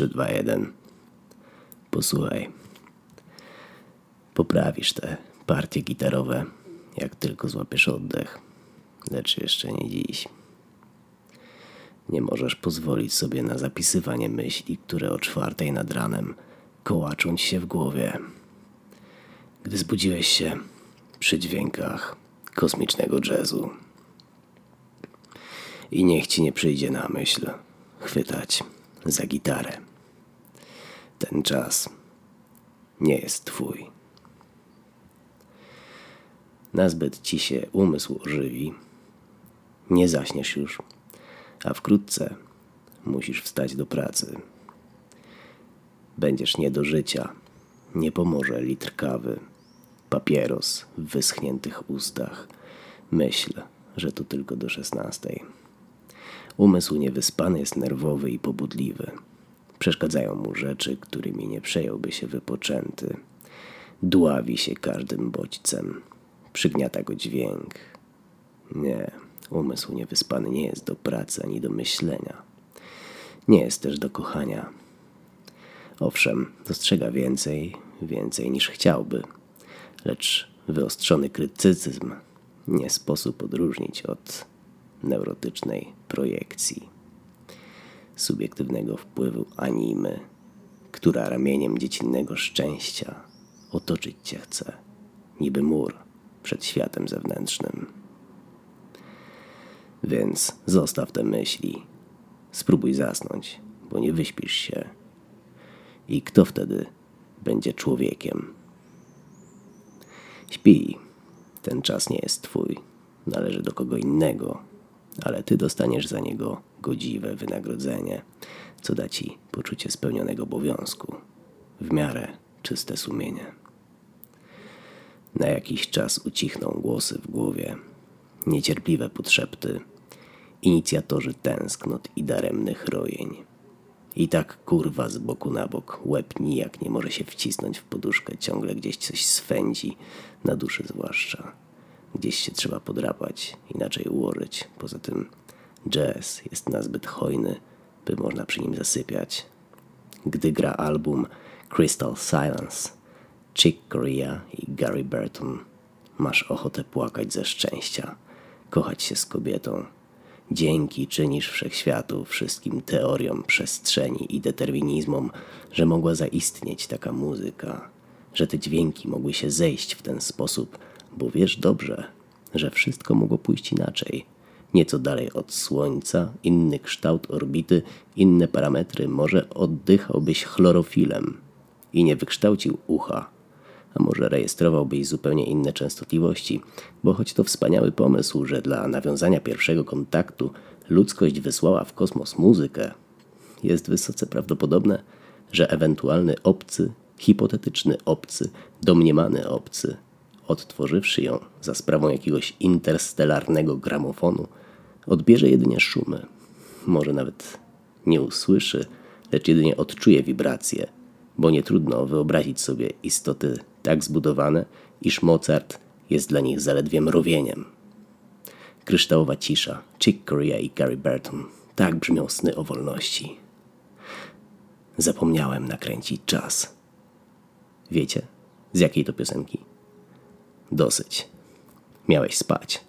3, 2, 1. Posłuchaj. Poprawisz te partie gitarowe, jak tylko złapiesz oddech. Lecz jeszcze nie dziś. Nie możesz pozwolić sobie na zapisywanie myśli, które o czwartej nad ranem kołaczą ci się w głowie. Gdy zbudziłeś się przy dźwiękach kosmicznego jazzu. I niech ci nie przyjdzie na myśl chwytać za gitarę. Ten czas nie jest twój. Nazbyt ci się umysł ożywi, nie zaśniesz już, a wkrótce musisz wstać do pracy. Będziesz nie do życia, nie pomoże litr kawy, papieros w wyschniętych ustach, myśl, że to tylko do szesnastej. Umysł niewyspany jest nerwowy i pobudliwy. Przeszkadzają mu rzeczy, którymi nie przejąłby się wypoczęty. Dławi się każdym bodźcem. Przygniata go dźwięk. Nie, umysł niewyspany nie jest do pracy ani do myślenia. Nie jest też do kochania. Owszem, dostrzega więcej, więcej niż chciałby, lecz wyostrzony krytycyzm nie sposób odróżnić od neurotycznej projekcji, subiektywnego wpływu animy, która ramieniem dziecinnego szczęścia otoczyć cię chce, niby mur przed światem zewnętrznym. Więc zostaw te myśli, spróbuj zasnąć, bo nie wyśpisz się. I kto wtedy będzie człowiekiem? Śpij, ten czas nie jest twój, należy do kogo innego ale ty dostaniesz za niego godziwe wynagrodzenie, co da ci poczucie spełnionego obowiązku, w miarę czyste sumienie. Na jakiś czas ucichną głosy w głowie, niecierpliwe podszepty, inicjatorzy tęsknot i daremnych rojeń. I tak kurwa z boku na bok, łeb nijak nie może się wcisnąć w poduszkę, ciągle gdzieś coś swędzi, na duszy zwłaszcza. Gdzieś się trzeba podrapać, inaczej ułożyć. Poza tym jazz jest nazbyt hojny, by można przy nim zasypiać. Gdy gra album Crystal Silence, Chick Corea i Gary Burton, masz ochotę płakać ze szczęścia, kochać się z kobietą. Dzięki czynisz wszechświatu, wszystkim teoriom przestrzeni i determinizmom, że mogła zaistnieć taka muzyka, że te dźwięki mogły się zejść w ten sposób, bo wiesz dobrze, że wszystko mogło pójść inaczej. Nieco dalej od Słońca, inny kształt orbity, inne parametry, może oddychałbyś chlorofilem. I nie wykształcił ucha, a może rejestrowałbyś zupełnie inne częstotliwości, bo choć to wspaniały pomysł, że dla nawiązania pierwszego kontaktu ludzkość wysłała w kosmos muzykę, jest wysoce prawdopodobne, że ewentualny obcy, hipotetyczny obcy, domniemany obcy odtworzywszy ją za sprawą jakiegoś interstelarnego gramofonu, odbierze jedynie szumy. Może nawet nie usłyszy, lecz jedynie odczuje wibracje, bo nie trudno wyobrazić sobie istoty tak zbudowane, iż Mozart jest dla nich zaledwie mrowieniem. Kryształowa cisza, Chick Corea i Gary Burton, tak brzmią sny o wolności. Zapomniałem nakręcić czas. Wiecie, z jakiej to piosenki? Dosyć. Miałeś spać.